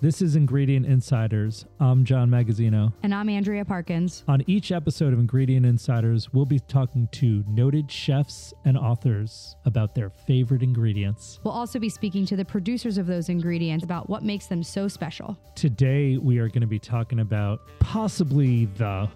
This is Ingredient Insiders. I'm John Magazzino. And I'm Andrea Parkins. On each episode of Ingredient Insiders, we'll be talking to noted chefs and authors about their favorite ingredients. We'll also be speaking to the producers of those ingredients about what makes them so special. Today, we are going to be talking about possibly the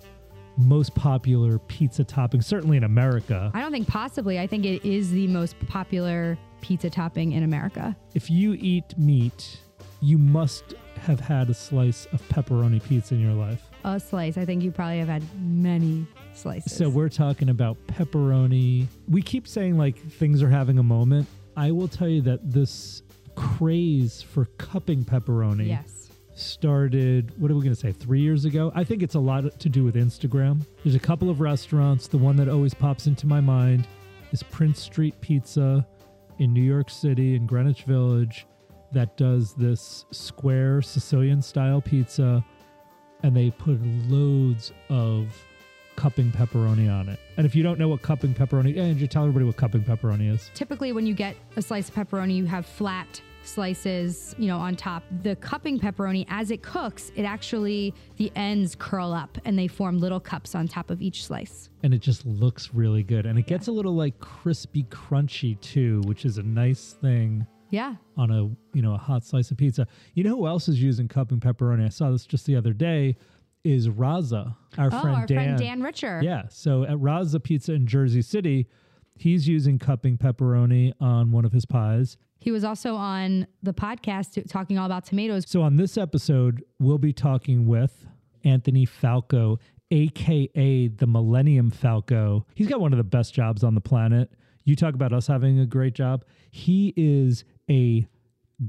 most popular pizza topping, certainly in America. I don't think possibly. I think it is the most popular pizza topping in America. If you eat meat, you must have had a slice of pepperoni pizza in your life. A slice. I think you probably have had many slices. So we're talking about pepperoni. We keep saying like things are having a moment. I will tell you that this craze for cupping pepperoni yes. started, what are we going to say, three years ago? I think it's a lot to do with Instagram. There's a couple of restaurants. The one that always pops into my mind is Prince Street Pizza in New York City in Greenwich Village that does this square Sicilian style pizza and they put loads of cupping pepperoni on it. And if you don't know what cupping pepperoni, yeah, you tell everybody what cupping pepperoni is. Typically, when you get a slice of pepperoni, you have flat slices, you know, on top. The cupping pepperoni, as it cooks, it actually, the ends curl up and they form little cups on top of each slice. And it just looks really good. And it gets a little like crispy crunchy too, which is a nice thing Yeah. on a you know a hot slice of pizza. You know who else is using cupping pepperoni? I saw this just the other day. Is Razza, our oh, friend our Dan? friend Dan Richer. Yeah. So at Razza Pizza in Jersey City, he's using cupping pepperoni on one of his pies. He was also on the podcast talking all about tomatoes. So on this episode, we'll be talking with Anthony Falco, aka the Millennium Falco. He's got one of the best jobs on the planet. You talk about us having a great job. He is a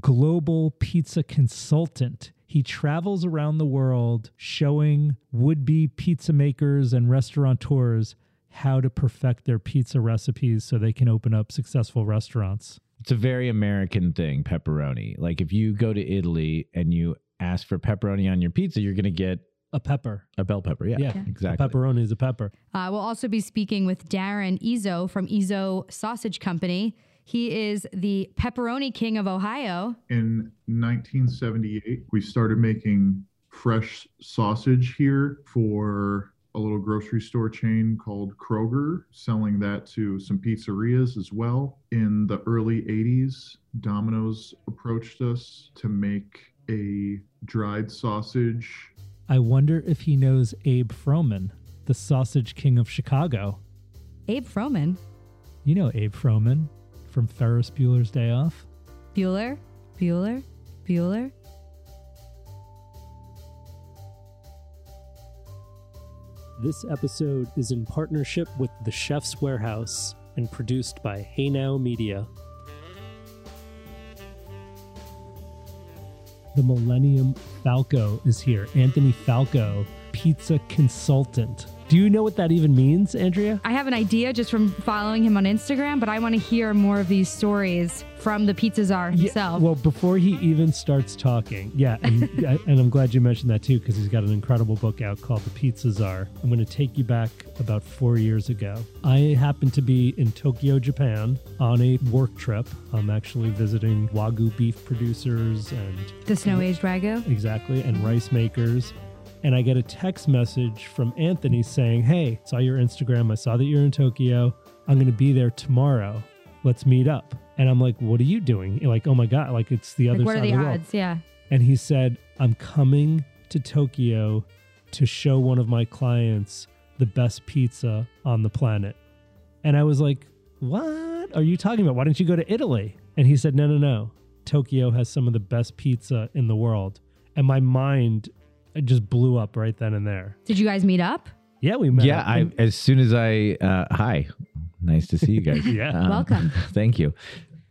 global pizza consultant. He travels around the world showing would be pizza makers and restaurateurs how to perfect their pizza recipes so they can open up successful restaurants. It's a very American thing, pepperoni. Like if you go to Italy and you ask for pepperoni on your pizza, you're going to get A pepper. a bell pepper. Yeah, Yeah. exactly. A pepperoni is a pepper. Uh, we'll also be speaking with Darren Ezzo from Ezzo Sausage Company. He is the pepperoni king of Ohio. in 1978 we started making fresh sausage here for a little grocery store chain called Kroger, selling that to some pizzerias as well. In the early 80s, Domino's approached us to make a dried sausage. I wonder if he knows Abe Froman, the sausage king of Chicago. Abe Froman. You know Abe Froman from Ferris Bueller's Day Off. Bueller. Bueller. Bueller. This episode is in partnership with The Chef's Warehouse and produced by HayNow Media. The Millennium Falco is here. Anthony Falco, pizza consultant. Do you know what that even means, Andrea? I have an idea just from following him on Instagram, but I want to hear more of these stories from the pizza czar himself. Yeah, well, before he even starts talking, yeah, and, and I'm glad you mentioned that too because he's got an incredible book out called The Pizza Czar. I'm going to take you back about four years ago. I happened to be in Tokyo, Japan, on a work trip. I'm actually visiting wagyu beef producers and the snow aged wagyu, exactly and rice makers. And I get a text message from Anthony saying, "Hey, saw your Instagram. I saw that you're in Tokyo. I'm going to be there tomorrow. Let's meet up." And I'm like, "What are you doing?" Like, "Oh my god, like it's the other Like, what side are the of the world." Yeah. And he said, I'm coming to Tokyo to show one of my clients the best pizza on the planet. And I was like, What are you talking about? Why don't you go to Italy? And he said, No, no, no. Tokyo has some of the best pizza in the world. And my mind it just blew up right then and there. Did you guys meet up? Yeah, we met. Yeah, up. I as soon as I uh, hi, nice to see you guys. Yeah. Um, Welcome. Thank you.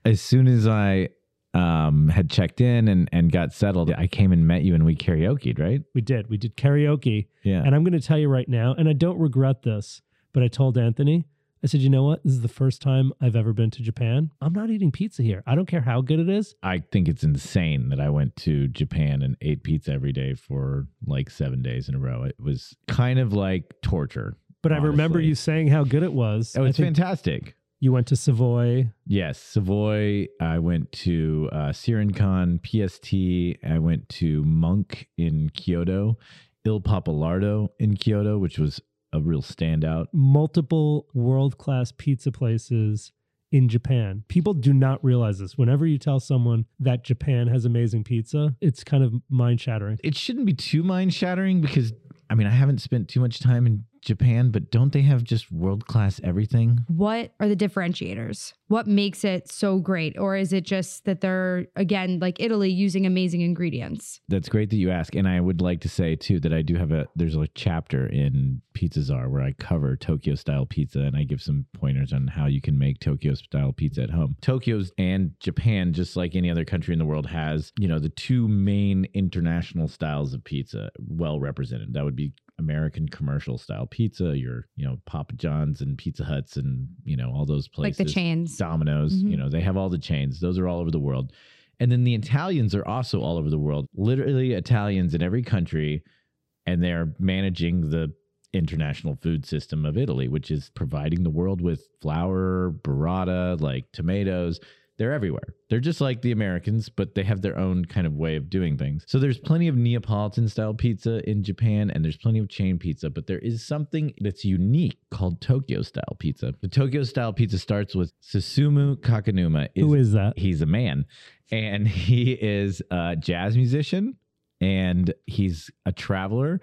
As soon as I um, had checked in and and got settled, I came and met you and we karaoke'd, right? we did. We did karaoke. Yeah. And I'm going to tell you right now, and I don't regret this, but I told Anthony, I said, you know what? This is the first time I've ever been to Japan. I'm not eating pizza here. I don't care how good it is. I think it's insane that I went to Japan and ate pizza every day for like seven days in a row. It was kind of like torture. But I remember you saying how good it was. Oh, it's fantastic. You went to Savoy. Yes, Savoy. I went to uh, Seirinkan, PST. I went to Monk in Kyoto, Il Pappalardo in Kyoto, which was a real standout. multiple world class pizza places in Japan. People do not realize this. Whenever you tell someone that Japan has amazing pizza, it's kind of mind shattering. It shouldn't be too mind shattering because, I mean, I haven't spent too much time in Japan, but don't they have just world class everything? What are the differentiators? What makes it so great? Or is it just that they're, again, like Italy, using amazing ingredients? That's great that you ask. And I would like to say too that I do have a there's a chapter in Pizza Czar where I cover Tokyo style pizza and I give some pointers on how you can make Tokyo style pizza at home. Tokyo's and Japan, just like any other country in the world, has, you know, the two main international styles of pizza well represented. That would be American commercial style pizza, your, you know, Papa John's and Pizza Huts and, you know, all those places. Like the chains. Domino's, Mhm. you know, they have all the chains. Those are all over the world. And then the Italians are also all over the world. Literally Italians in every country and they're managing the international food system of Italy, which is providing the world with flour, burrata, like tomatoes. They're everywhere. They're just like the Americans, but they have their own kind of way of doing things. So there's plenty of Neapolitan style pizza in Japan and there's plenty of chain pizza, but there is something that's unique called Tokyo style pizza. The Tokyo style pizza starts with Susumu Kakinuma. Who is that? He's a man and he is a jazz musician and he's a traveler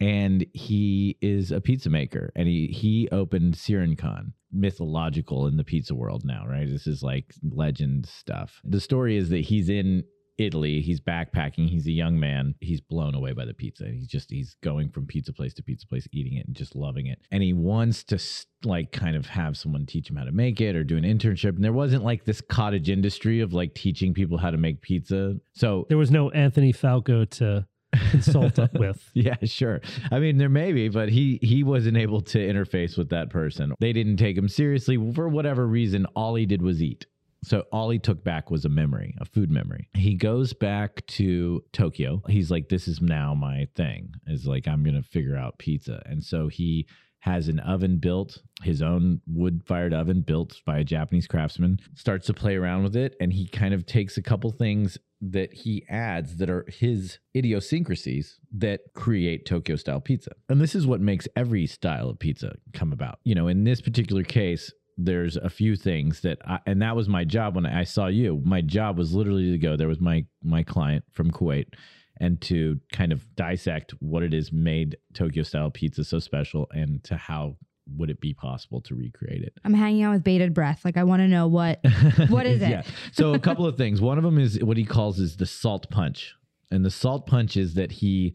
and he is a pizza maker and he he opened Seirinkan mythological in the pizza world now right? This is like legend stuff. The story is that he's in Italy he's backpacking he's a young man he's blown away by the pizza he's just he's going from pizza place to pizza place eating it and just loving it. And he wants to like kind of have someone teach him how to make it or do an internship and there wasn't like this cottage industry of like teaching people how to make pizza. So There was no Anthony Falco to consult with. yeah, sure. I mean, there may be, but he he wasn't able to interface with that person. They didn't take him seriously for whatever reason. All he did was eat. So all he took back was a memory, a food memory. He goes back to Tokyo. He's like, "This is now my thing." Is like, I'm gonna figure out pizza, and so he has an oven built, his own wood fired oven built by a Japanese craftsman, starts to play around with it. And he kind of takes a couple things that he adds that are his idiosyncrasies that create Tokyo style pizza. And this is what makes every style of pizza come about. You know, in this particular case, there's a few things that I, and that was my job when I saw you. My job was literally to go there was my my client from Kuwait and to kind of dissect what it is made Tokyo style pizza so special and to how would it be possible to recreate it. I'm hanging out with bated breath. Like, I want to know what. What is it? So a couple of things. One of them is what he calls is the salt punch. And the salt punch is that he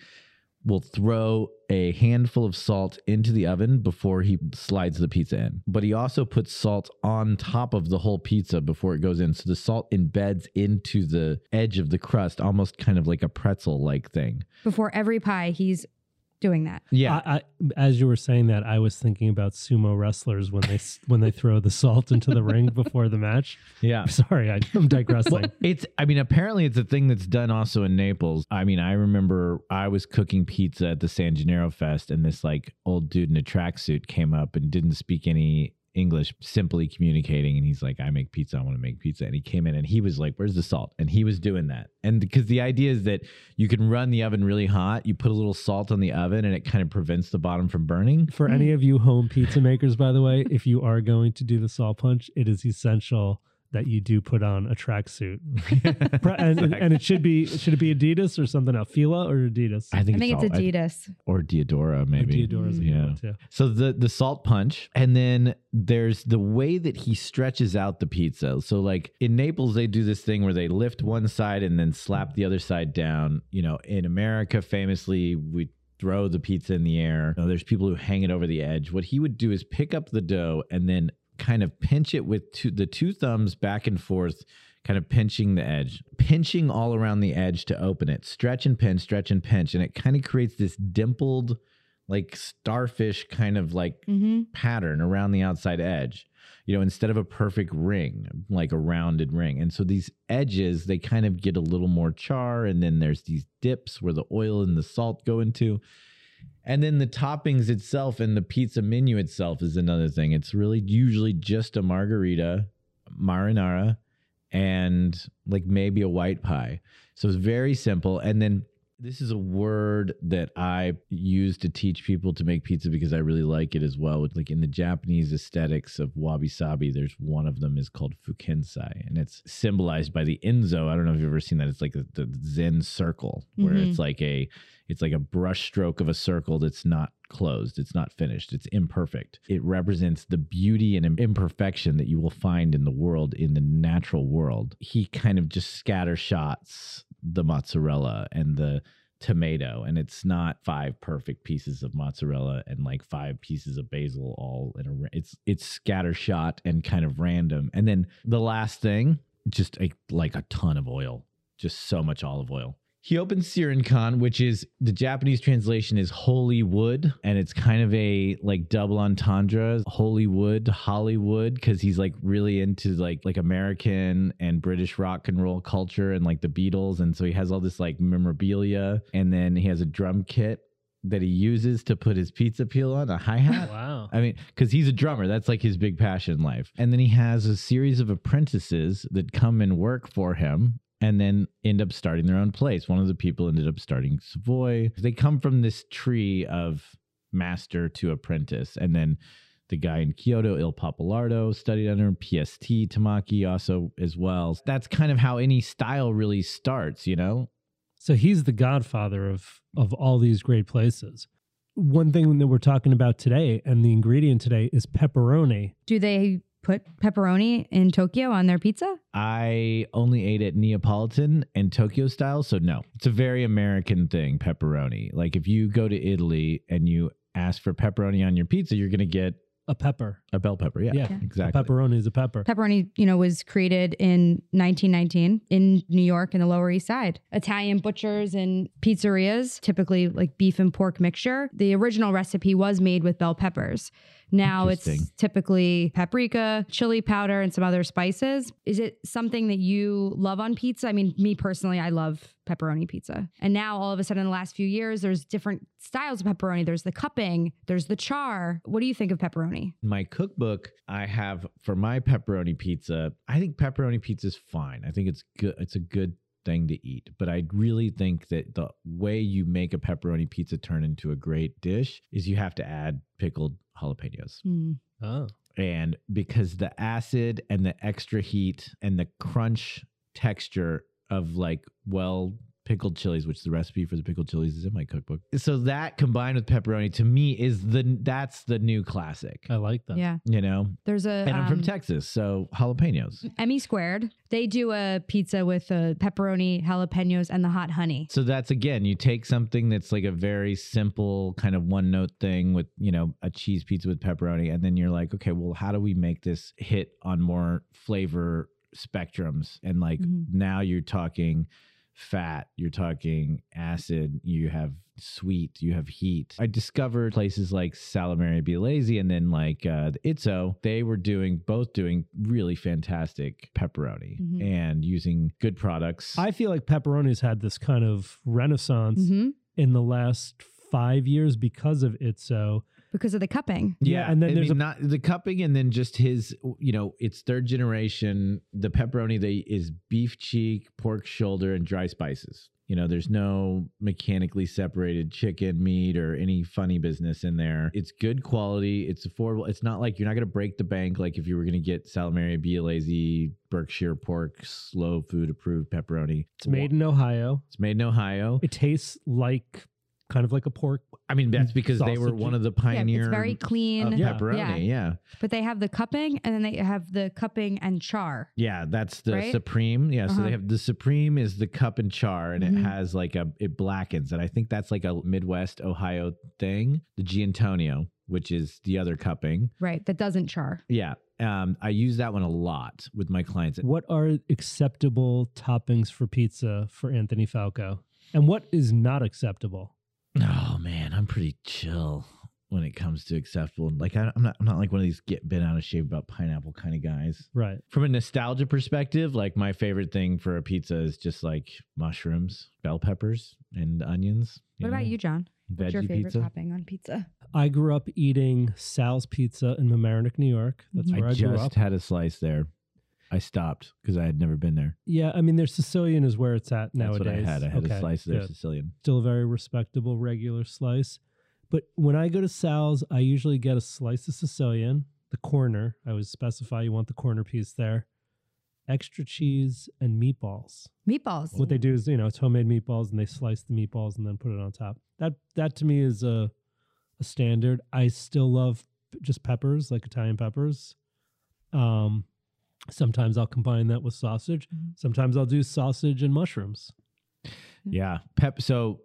will throw a handful of salt into the oven before he slides the pizza in. But he also puts salt on top of the whole pizza before it goes in. So the salt embeds into the edge of the crust, almost kind of like a pretzel like thing. Before every pie, he's doing that. Yeah. I, I, as you were saying that, I was thinking about sumo wrestlers when they when they throw the salt into the ring before the match. yeah. Sorry, I, I'm digressing. Well, it's I mean apparently it's a thing that's done also in Naples. I mean, I remember I was cooking pizza at the San Gennaro Fest and this like old dude in a tracksuit came up and didn't speak any English, simply communicating and he's like, I make pizza, I want to make pizza. And he came in and he was like, Where's the salt? And he was doing that. And because the idea is that you can run the oven really hot, you put a little salt on the oven and it kind of prevents the bottom from burning. For mm. any of you home pizza makers, by the way, if you are going to do the salt punch, it is essential that you do put on a tracksuit. Pro- and, and it should be should it be Adidas or something else? Fila or Adidas? I think, I think it's all- I- Adidas. or Diadora, maybe. Diadora is a Yeah. too. So the the salt punch, and then there's the way that he stretches out the pizza. So like in Naples, they do this thing where they lift one side and then slap the other side down. You know, in America, famously, we throw the pizza in the air. You know, there's people who hang it over the edge. What he would do is pick up the dough and then kind of pinch it with two, the two thumbs back and forth. Kind of pinching the edge, pinching all around the edge to open it, stretch and pinch, stretch and pinch, and it kind of creates this dimpled, like starfish kind of like hmm pattern around the outside edge you know instead of a perfect ring like a rounded ring. And so these edges they kind of get a little more char and then there's these dips where the oil and the salt go into And then the toppings itself and the pizza menu itself is another thing. It's really usually just a margarita, marinara, and like maybe a white pie. So it's very simple. And then this is a word that I use to teach people to make pizza because I really like it as well. Like in the Japanese aesthetics of wabi sabi, there's one of them is called fukinsei, and it's symbolized by the enso. I don't know if you've ever seen that. It's like the, the Zen circle, where Mhm. it's like a it's like a brush stroke of a circle that's not closed, it's not finished, it's imperfect. It represents the beauty and imperfection that you will find in the world, in the natural world. He kind of just scatter shots the mozzarella and the tomato and it's not five perfect pieces of mozzarella and like five pieces of basil all in a it's it's scattershot and kind of random. And then the last thing just a, like a ton of oil just so much olive oil he opens Seirinkan, which is the Japanese translation is holy wood, and it's kind of a like double entendre, holy wood, Hollywood, because he's like really into like like American and British rock and roll culture and like the Beatles, and so he has all this like memorabilia, and then he has a drum kit that he uses to put his pizza peel on a hi hat. Wow. I mean, because he's a drummer. That's like his big passion in life. And then he has a series of apprentices that come and work for him and then end up starting their own place. One of the people ended up starting Savoy. They come from this tree of master to apprentice. And then the guy in Kyoto, Il Pappalardo, studied under him. PST Tamaki also as well. That's kind of how any style really starts, you know? So he's the godfather of of all these great places. One thing that we're talking about today and the ingredient today is pepperoni. Do they put pepperoni in Tokyo on their pizza? I only ate it Neapolitan and Tokyo style, so no. It's a very American thing, pepperoni. Like if you go to Italy and you ask for pepperoni on your pizza, you're going to get A pepper. a bell pepper. Yeah, Yeah. Yeah. exactly. A pepperoni is a pepper. Pepperoni, you know, was created in 1919 in New York in the Lower East Side. Italian butchers and pizzerias, typically like beef and pork mixture. The original recipe was made with bell peppers. Now it's typically paprika, chili powder, and some other spices. Is it something that you love on pizza? I mean, me personally, I love pepperoni pizza. And now all of a sudden in the last few years, there's different styles of pepperoni. There's the cupping, there's the char. What do you think of pepperoni? my cookbook I have for my pepperoni pizza. I think pepperoni pizza is fine. I think it's good. It's a good thing to eat. But I really think that the way you make a pepperoni pizza turn into a great dish is you have to add pickled jalapenos. Hmm. Oh. and because the acid and the extra heat and the crunch texture of like well pickled chilies which the recipe for the pickled chilies is in my cookbook so that combined with pepperoni to me is the that's the new classic I like that. Yeah. you know There's a and i'm from um, texas so jalapenos Emmy Squared. They do a pizza with uh, pepperoni, jalapenos, and the hot honey. so that's again you take something that's like a very simple kind of one note thing with you know a cheese pizza with pepperoni and then you're like okay well how do we make this hit on more flavor spectrums and like Mhm. now you're talking fat you're talking acid you have sweet you have heat i discovered places like Salumeria Biellese and then like uh the Ezzo they were doing both doing really fantastic pepperoni Mhm. and using good products I feel like pepperoni's had this kind of renaissance hmm in the last five years because of it. So Because of the cupping. Yeah, and then I there's mean, a- not the cupping, and then just his. You know, it's third generation. The pepperoni they is beef cheek, pork shoulder, and dry spices. You know, there's no mechanically separated chicken meat or any funny business in there. It's good quality. It's affordable. It's not like you're not going to break the bank like if you were going to get Salumeria, Biellese, Berkshire pork, slow food approved pepperoni. it's made in Ohio. It's made in Ohio. It tastes like kind of like a pork. I mean, that's because they were Sausage. one of the Yeah, pioneer. it's very clean. of Yeah. pepperoni. Yeah. yeah. But they have the cupping and then they have the cupping and char. Yeah, that's the Right? supreme. Yeah, so Uh-huh. they have the supreme is the cup and char, and Mhm. it has like a it blackens, and I think that's like a Midwest Ohio thing. The Giantonio, which is the other cupping. Right. That doesn't char. Yeah, um, I use that one a lot with my clients. What are acceptable toppings for pizza for Anthony Falco? And what is not acceptable? Man, I'm pretty chill when it comes to acceptable. Like I, I'm not, I'm not like one of these get bent out of shape about pineapple kind of guys. Right. From a nostalgia perspective, like my favorite thing for a pizza is just like mushrooms, bell peppers, and onions. What about you, John? What's your Veggie favorite pizza. topping on pizza? I grew up eating Sal's Pizza in Mamaroneck, New York. That's Mhm. where I I, grew just had a slice there. I stopped because I had never been there. Yeah, I mean, their Sicilian is where it's at That's nowadays. what I had. I had Okay, a slice of their good. Sicilian. Still a very respectable regular slice. But when I go to Sal's, I usually get a slice of Sicilian, the corner. I always specify you want the corner piece there. Extra cheese and meatballs. Meatballs. What they do is, you know, it's homemade meatballs and they slice the meatballs and then put it on top. That that to me is a a standard. I still love just peppers, like Italian peppers. Um sometimes I'll combine that with sausage. Mhm. Sometimes I'll do sausage and mushrooms. Yeah. Pep. So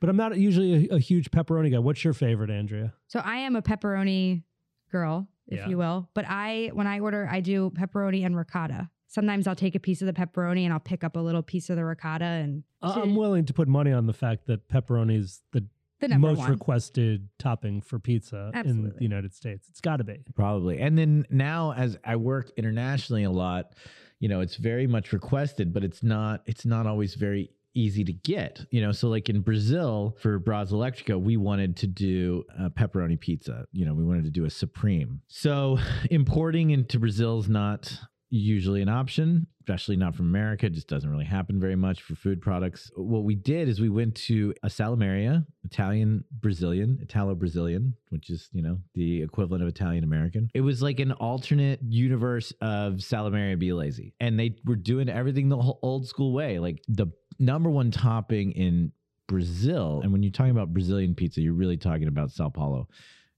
But I'm not usually a, a huge pepperoni guy. What's your favorite, Andrea? So I am a pepperoni girl, if Yeah. you will. But I, when I order, I do pepperoni and ricotta. Sometimes I'll take a piece of the pepperoni and I'll pick up a little piece of the ricotta and I- I'm willing to put money on the fact that pepperoni is the the number most one. requested topping for pizza in the United States. It's got to be. Probably. And then now as I work internationally a lot, you know, it's very much requested, but it's not it's not always very easy to get. You know, so like in Brazil for Bráz Elettrica, we wanted to do a pepperoni pizza. You know, we wanted to do a supreme. So importing into Brazil is not usually an option, especially not from America. It just doesn't really happen very much for food products. What we did is we went to a Salameria, Italian Brazilian, Italo Brazilian, which is, you know, the equivalent of Italian American. It was like an alternate universe of Salumeria Biellese. And they were doing everything the old school way. Like the number one topping in Brazil, and when you're talking about Brazilian pizza, you're really talking about Sao Paulo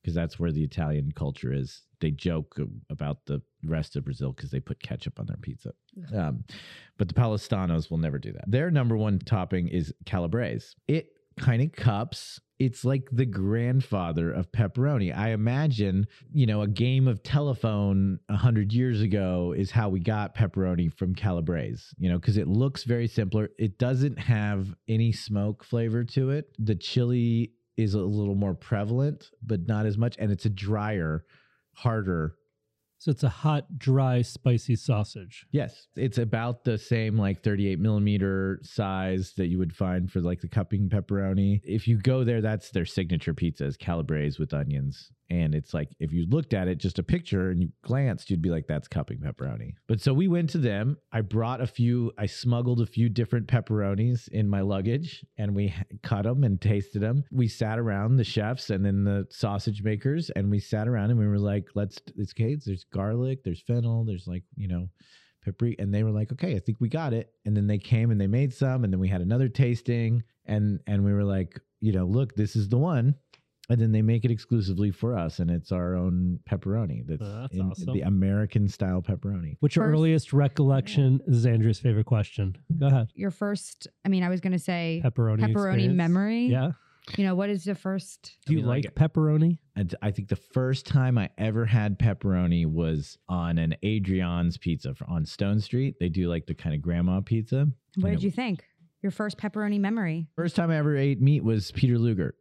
because that's where the Italian culture is. They joke about the rest of Brazil because they put ketchup on their pizza. Um, but the Paulistanos will never do that. Their number one topping is calabrese. It kind of cups. It's like the grandfather of pepperoni. I imagine, you know, a game of telephone a hundred years ago is how we got pepperoni from calabrese. You know, because it looks very simpler. It doesn't have any smoke flavor to it. The chili is a little more prevalent, but not as much, and it's a drier, harder So it's a hot, dry, spicy sausage. Yes, it's about the same like 38 millimeter size that you would find for like the cupping pepperoni. If you go there, that's their signature pizza is calabrese with onions. And it's like if you looked at it, just a picture and you glanced, you'd be like, that's cupping pepperoni. But so we went to them. I brought a few, I smuggled a few different pepperonis in my luggage and we cut them and tasted them. We sat around the chefs and then the sausage makers and we sat around and we were like, let's, it's okay. There's garlic, there's fennel, there's like, you know, paprika and they were like okay i think we got it and then they came and they made some and then we had another tasting and and we were like you know look this is the one and then they make it exclusively for us and it's our own pepperoni that's, Oh, that's in, awesome. the american style pepperoni What's your First- earliest recollection? This is Andrea's favorite question. Go ahead. Your first, I mean, I was going to say Pepperoni. pepperoni experience. memory. Yeah. You know, what is the first? Do I you mean, like like pepperoni? and i think the first time i ever had pepperoni was on an Adrienne's pizza for, on stone street they do like the kind of grandma pizza What did it- you think? Your first pepperoni memory. first time i ever ate meat was peter luger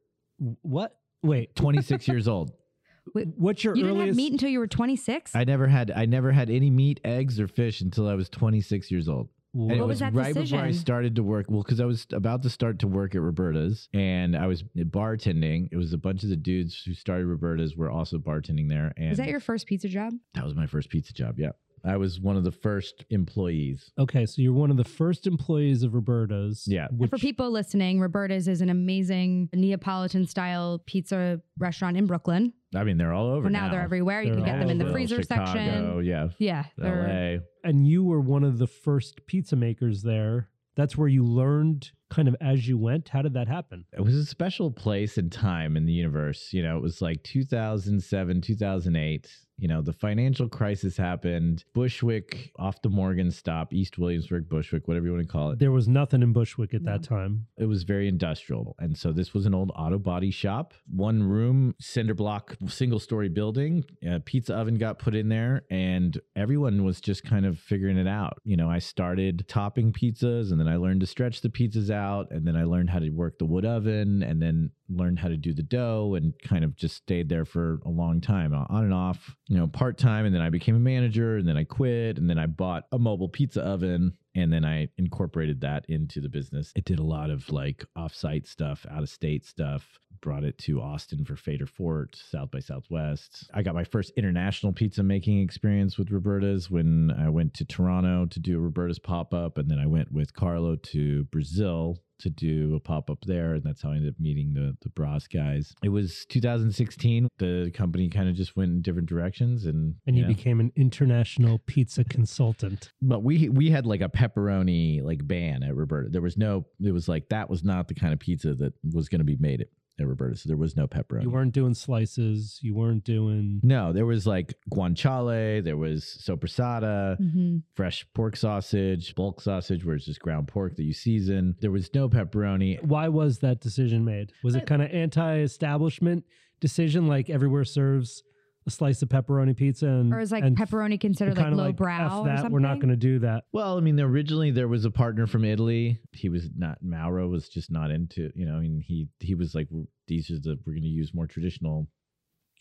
What? Wait. 26 years old Wait, What's your You didn't earliest? have meat until you were 26? I never had I never had any meat, eggs, or fish until I was 26 years old. And it What was, was that right before I decision? started to work. Well, because I was about to start to work at Roberta's and I was bartending. It was a bunch of the dudes who started Roberta's were also bartending there. And Was that your first pizza job? that was my first pizza job. Yeah. I was one of the first employees. Okay, so you're one of the first employees of Roberta's. Yeah. Which, for people listening, Roberta's is an amazing Neapolitan style pizza restaurant in Brooklyn. I mean, they're all over Well, now, they're everywhere. You They're can get them in the freezer Chicago, section. Yeah. Yeah. they're- LA. and you were one of the first pizza makers there. That's where you learned kind of as you went. How did that happen? it was a special place and time in the universe. You know, it was like 2007, 2008. You know, the financial crisis happened. Bushwick off the Morgan stop, East Williamsburg, Bushwick, whatever you want to call it. There was nothing in Bushwick at that time. It was very industrial. And so this was an old auto body shop, one room, cinder block, single story building. A pizza oven got put in there, and everyone was just kind of figuring it out. You know, I started topping pizzas, and then I learned to stretch the pizzas out, and then I learned how to work the wood oven, and then learned how to do the dough, and kind of just stayed there for a long time, uh, on and off, you know, part time. And then I became a manager, and then I quit, and then I bought a mobile pizza oven and then I incorporated that into the business. It did a lot of like offsite stuff, out of state stuff, brought it to Austin for Fader Fort, South by Southwest. I got my first international pizza making experience with Roberta's when I went to Toronto to do a Roberta's pop up. And then I went with Carlo to Brazil to do a pop up there, and that's how I ended up meeting the the Bráz guys. It was 2016. The company kind of just went in different directions, and And you know. became an international pizza consultant. But we we had like a pepperoni like ban at Roberta. There was no. It was like that was not the kind of pizza that was going to be made at, at Roberta. So there was no pepperoni. You weren't doing slices. You weren't doing. no, there was like guanciale. There was sopressata, hmm fresh pork sausage, bulk sausage, where it's just ground pork that you season. There was no pepperoni. Why was that decision made? Was it kind of anti-establishment decision, like everywhere serves a slice of pepperoni pizza, and Or is like and pepperoni considered like low F brow or that, something? we're not going to do that. Well, I mean, originally there was a partner from Italy. He was not Mauro was just not into. You know, I mean, he he was like, these are the we're going to use more traditional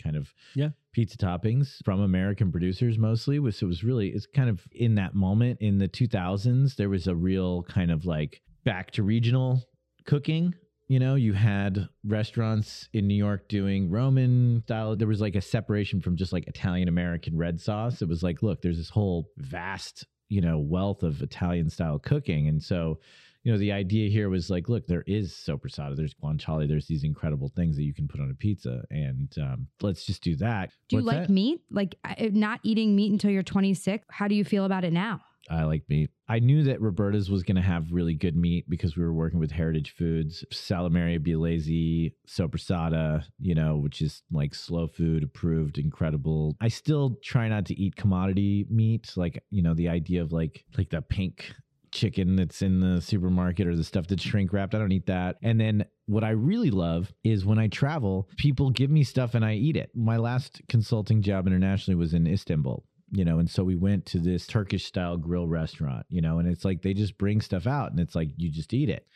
kind of Yeah. pizza toppings from American producers mostly. Was it was really it's kind of in that moment in the 2000s there was a real kind of like back to regional cooking. You know, you had restaurants in New York doing Roman style. There was like a separation from just like Italian American red sauce. It was like, look, there's this whole vast, you know, wealth of Italian style cooking. And so, you know, the idea here was like, look, there is sopressata, there's guanciale, there's these incredible things that you can put on a pizza, and um, let's just do that. Do you What's like that? meat? Like not eating meat until you're 26. How do you feel about it now? I like meat. I knew that Roberta's was going to have really good meat because we were working with Heritage Foods, Salumeria Biellese, Sopressata, you know, which is like slow food approved, incredible. I still try not to eat commodity meat, like, you know, the idea of like like the pink chicken that's in the supermarket or the stuff that's shrink wrapped. I don't eat that. And then what I really love is when I travel, people give me stuff and I eat it. My last consulting job internationally was in Istanbul you know and so we went to this turkish style grill restaurant you know and it's like they just bring stuff out and it's like you just eat it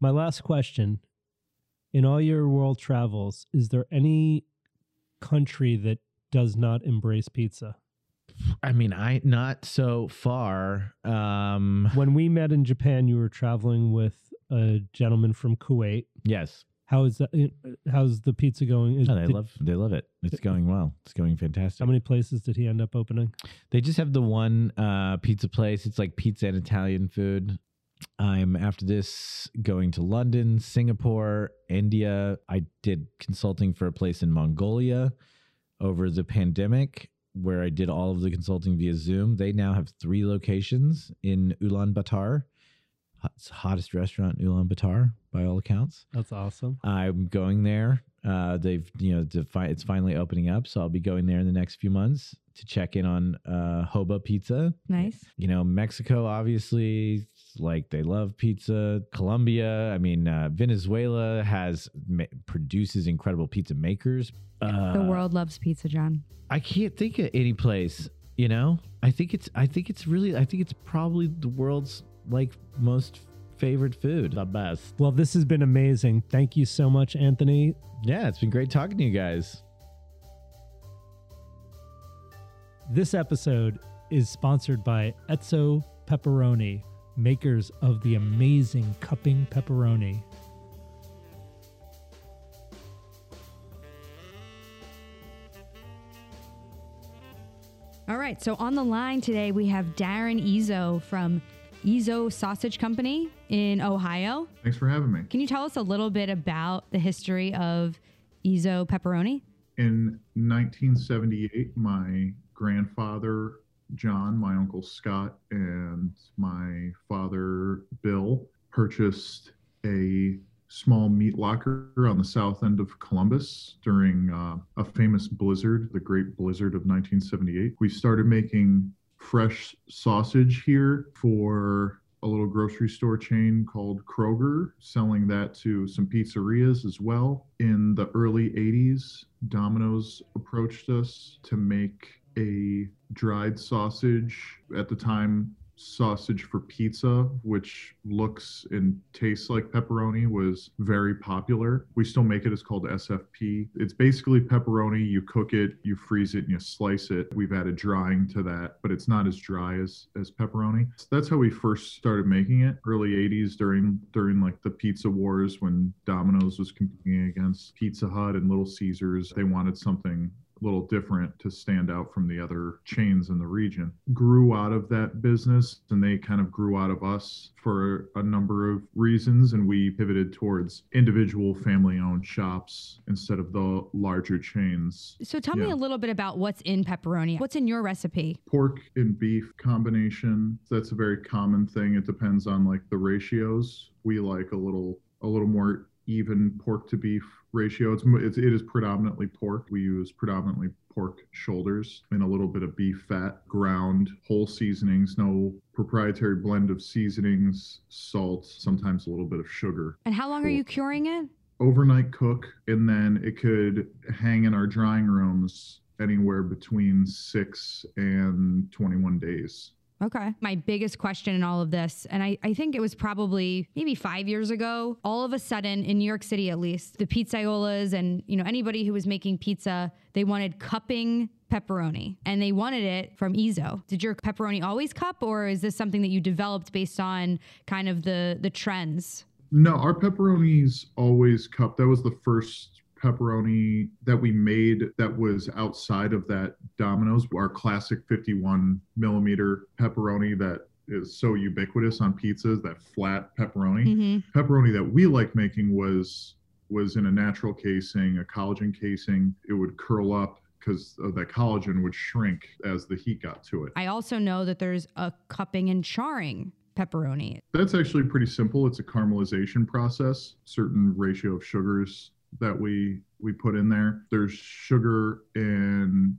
My last question: In all your world travels, is there any country that does not embrace pizza? i mean i not so far um When we met in Japan, you were traveling with a gentleman from Kuwait. yes How is that? How's the pizza going? Is- no, they did- love they love it it's going well it's going fantastic How many places did he end up opening? They just have the one uh, pizza place. It's like pizza and Italian food. I'm after this going to London, Singapore, India. I did consulting for a place in Mongolia over the pandemic where I did all of the consulting via Zoom. They now have three locations in Ulaanbaatar. It's hottest restaurant in Ulaanbaatar by all accounts. That's awesome. I'm going there. Uh, they've you know defi- it's finally opening up, so I'll be going there in the next few months to check in on uh, Hoba Pizza. Nice. You know, Mexico obviously like they love pizza. Colombia, I mean, uh, Venezuela has ma- produces incredible pizza makers. Uh, the world loves pizza, John. I can't think of any place. You know, I think it's I think it's really I think it's probably the world's like most favorite food. The best. Well, this has been amazing. Thank you so much, Anthony. Yeah, it's been great talking to you guys. This episode is sponsored by Ezzo Pepperoni, makers of the amazing cupping pepperoni. All right. So on the line today, we have Darren Ezzo from Ezzo Sausage Company in Ohio. Thanks for having me. Can you tell us a little bit about the history of Ezzo Pepperoni? In 1978, my grandfather, John, my uncle Scott, and my father, Bill, purchased a small meat locker on the south end of Columbus during uh, a famous blizzard, the Great Blizzard of 1978. We started making fresh sausage here for a little grocery store chain called Kroger, selling that to some pizzerias as well. In the early 80s, Domino's approached us to make a dried sausage. At the time, sausage for pizza, which looks and tastes like pepperoni, was very popular. We still make it. It's called SFP. It's basically pepperoni. You cook it, you freeze it, and you slice it. We've added drying to that, but it's not as dry as as pepperoni. So that's how we first started making it. Early 80s during during like the pizza wars when Domino's was competing against Pizza Hut and Little Caesars. They wanted something little different to stand out from the other chains in the region. Grew out of that business and they kind of grew out of us for a number of reasons. And we pivoted towards individual family owned shops instead of the larger chains. So tell me a little bit about what's in pepperoni. What's in your recipe? Pork and beef combination. That's a very common thing. It depends on like the ratios. We like a little a little more even pork to beef ratio. It's, it's it is predominantly pork. We use predominantly pork shoulders and a little bit of beef fat, ground whole seasonings, no proprietary blend of seasonings, salt, sometimes a little bit of sugar. And how long are you curing it? Overnight cook, and then it could hang in our drying rooms anywhere between six and 21 days. Okay. My biggest question in all of this, and I, I think it was probably maybe five years ago, all of a sudden in New York City at least, the pizzaiolas and you know anybody who was making pizza, they wanted cupping pepperoni and they wanted it from Ezzo. Did your pepperoni always cup or is this something that you developed based on kind of the the trends? No, our pepperonis always cup. That was the first pepperoni that we made that was outside of that Domino's, our classic 51 millimeter pepperoni that is so ubiquitous on pizzas, that flat pepperoni. Mm-hmm. Pepperoni that we like making was was in a natural casing, a collagen casing. It would curl up because that collagen would shrink as the heat got to it. I also know that there's a cupping and charring pepperoni. That's actually pretty simple. It's a caramelization process, certain ratio of sugars that we we put in there. There's sugar in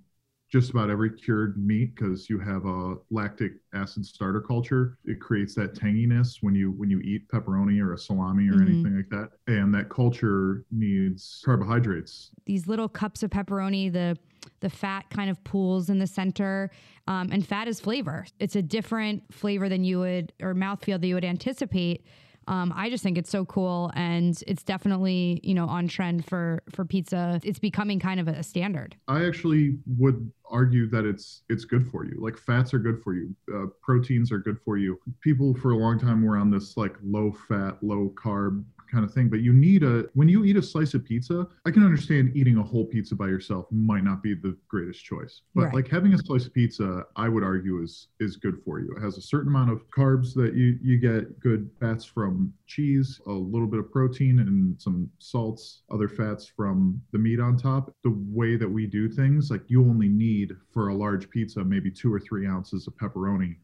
just about every cured meat because you have a lactic acid starter culture. It creates that tanginess when you when you eat pepperoni or a salami or Mhm. anything like that. And that culture needs carbohydrates. these little cups of pepperoni the the fat kind of pools in the center um, and fat is flavor it's a different flavor than you would or mouthfeel that you would anticipate um, I just think it's so cool, and it's definitely you know on trend for for pizza. It's becoming kind of a standard. I actually would argue that it's it's good for you. Like fats are good for you, uh, proteins are good for you. People for a long time were on this like low fat, low carb kind of thing, but you need a when you eat a slice of pizza. I can understand eating a whole pizza by yourself might not be the greatest choice, but Right. like having a slice of pizza, I would argue is is good for you. It has a certain amount of carbs that you you get good fats from cheese, a little bit of protein and some salts, other fats from the meat on top. The way that we do things, like you only need for a large pizza maybe two or three ounces of pepperoni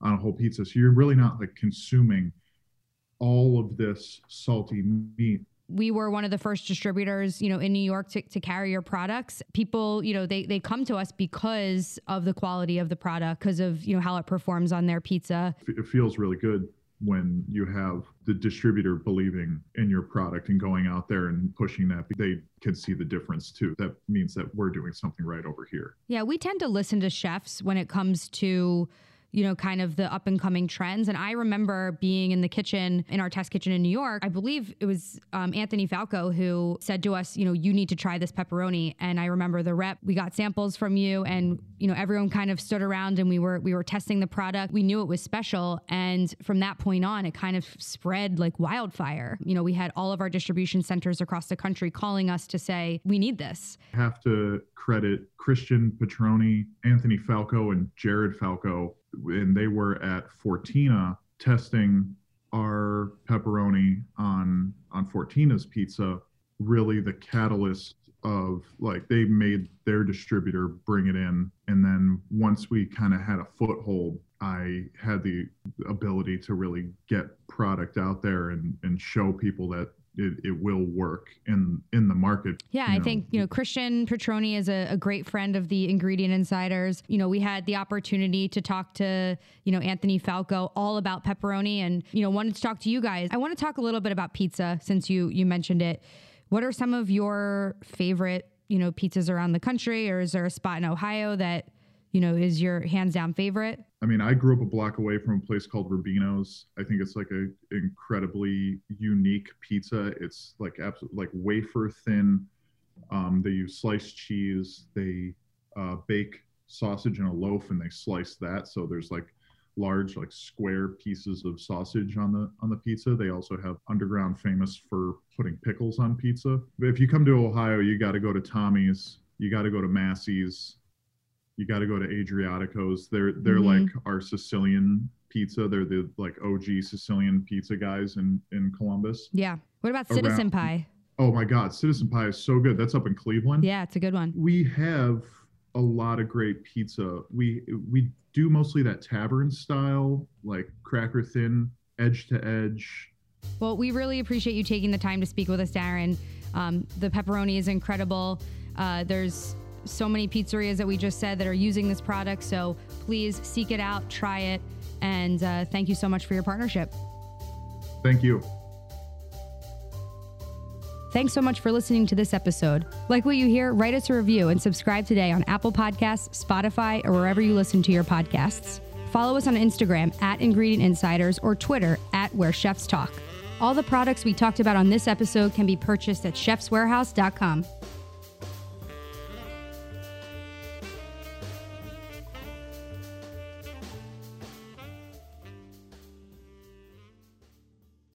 on a whole pizza. So you're really not like consuming all of this salty meat we were one of the first distributors, you know, in New York to, to carry your products. People, you know, they, they come to us because of the quality of the product, because of, you know, how it performs on their pizza. it feels really good when you have the distributor believing in your product and going out there and pushing that they can see the difference too that means that we're doing something right over here Yeah, we tend to listen to chefs when it comes to, you know, kind of the up and coming trends. And I remember being in the kitchen in our test kitchen in New York. I believe it was um, Anthony Falco who said to us, you know, you need to try this pepperoni. And I remember the rep, we got samples from you, and you know, everyone kind of stood around and we were we were testing the product. We knew it was special, and from that point on, it kind of spread like wildfire. You know, we had all of our distribution centers across the country calling us to say, we need this. I have to credit christian petroni anthony falco and jared falco and they were at fortina testing our pepperoni on on fortina's pizza really the catalyst of like they made their distributor bring it in and then once we kind of had a foothold i had the ability to really get product out there and and show people that it, it will work in in the market Yeah, I know. think, you know, Christian Petroni is a, a great friend of the Ingredient Insiders. You know, we had the opportunity to talk to, you know, Anthony Falco all about pepperoni and, you know, wanted to talk to you guys. I want to talk a little bit about pizza since you you mentioned it. What are some of your favorite, you know, pizzas around the country or is there a spot in Ohio that you know, is your hands down favorite? I mean, I grew up a block away from a place called Rubino's. I think it's like a incredibly unique pizza. It's like absolutely like wafer thin. Um, they use sliced cheese. They uh, bake sausage in a loaf and they slice that. So there's like large like square pieces of sausage on the on the pizza. They also have underground famous for putting pickles on pizza. But if you come to Ohio, you got to go to Tommy's. You got to go to Massey's. You got to go to Adriatico's. They're they're Mhm. like our Sicilian pizza. They're the like OG Sicilian pizza guys in in Columbus. Yeah. What about Citizen Around- Pie? Oh my God, Citizen Pie is so good. That's up in Cleveland. Yeah, it's a good one. we have a lot of great pizza. We we do mostly that tavern style, like cracker thin, edge to edge. Well, we really appreciate you taking the time to speak with us, Darren. Um, the pepperoni is incredible. Uh, there's so many pizzerias that we just said that are using this product. So please seek it out, try it, and uh, thank you so much for your partnership. Thank you. Thanks so much for listening to this episode. Like what you hear, write us a review and subscribe today on Apple Podcasts, Spotify, or wherever you listen to your podcasts. Follow us on Instagram at Ingredient Insiders or Twitter at Where Chefs Talk. All the products we talked about on this episode can be purchased at chefswarehouse.com.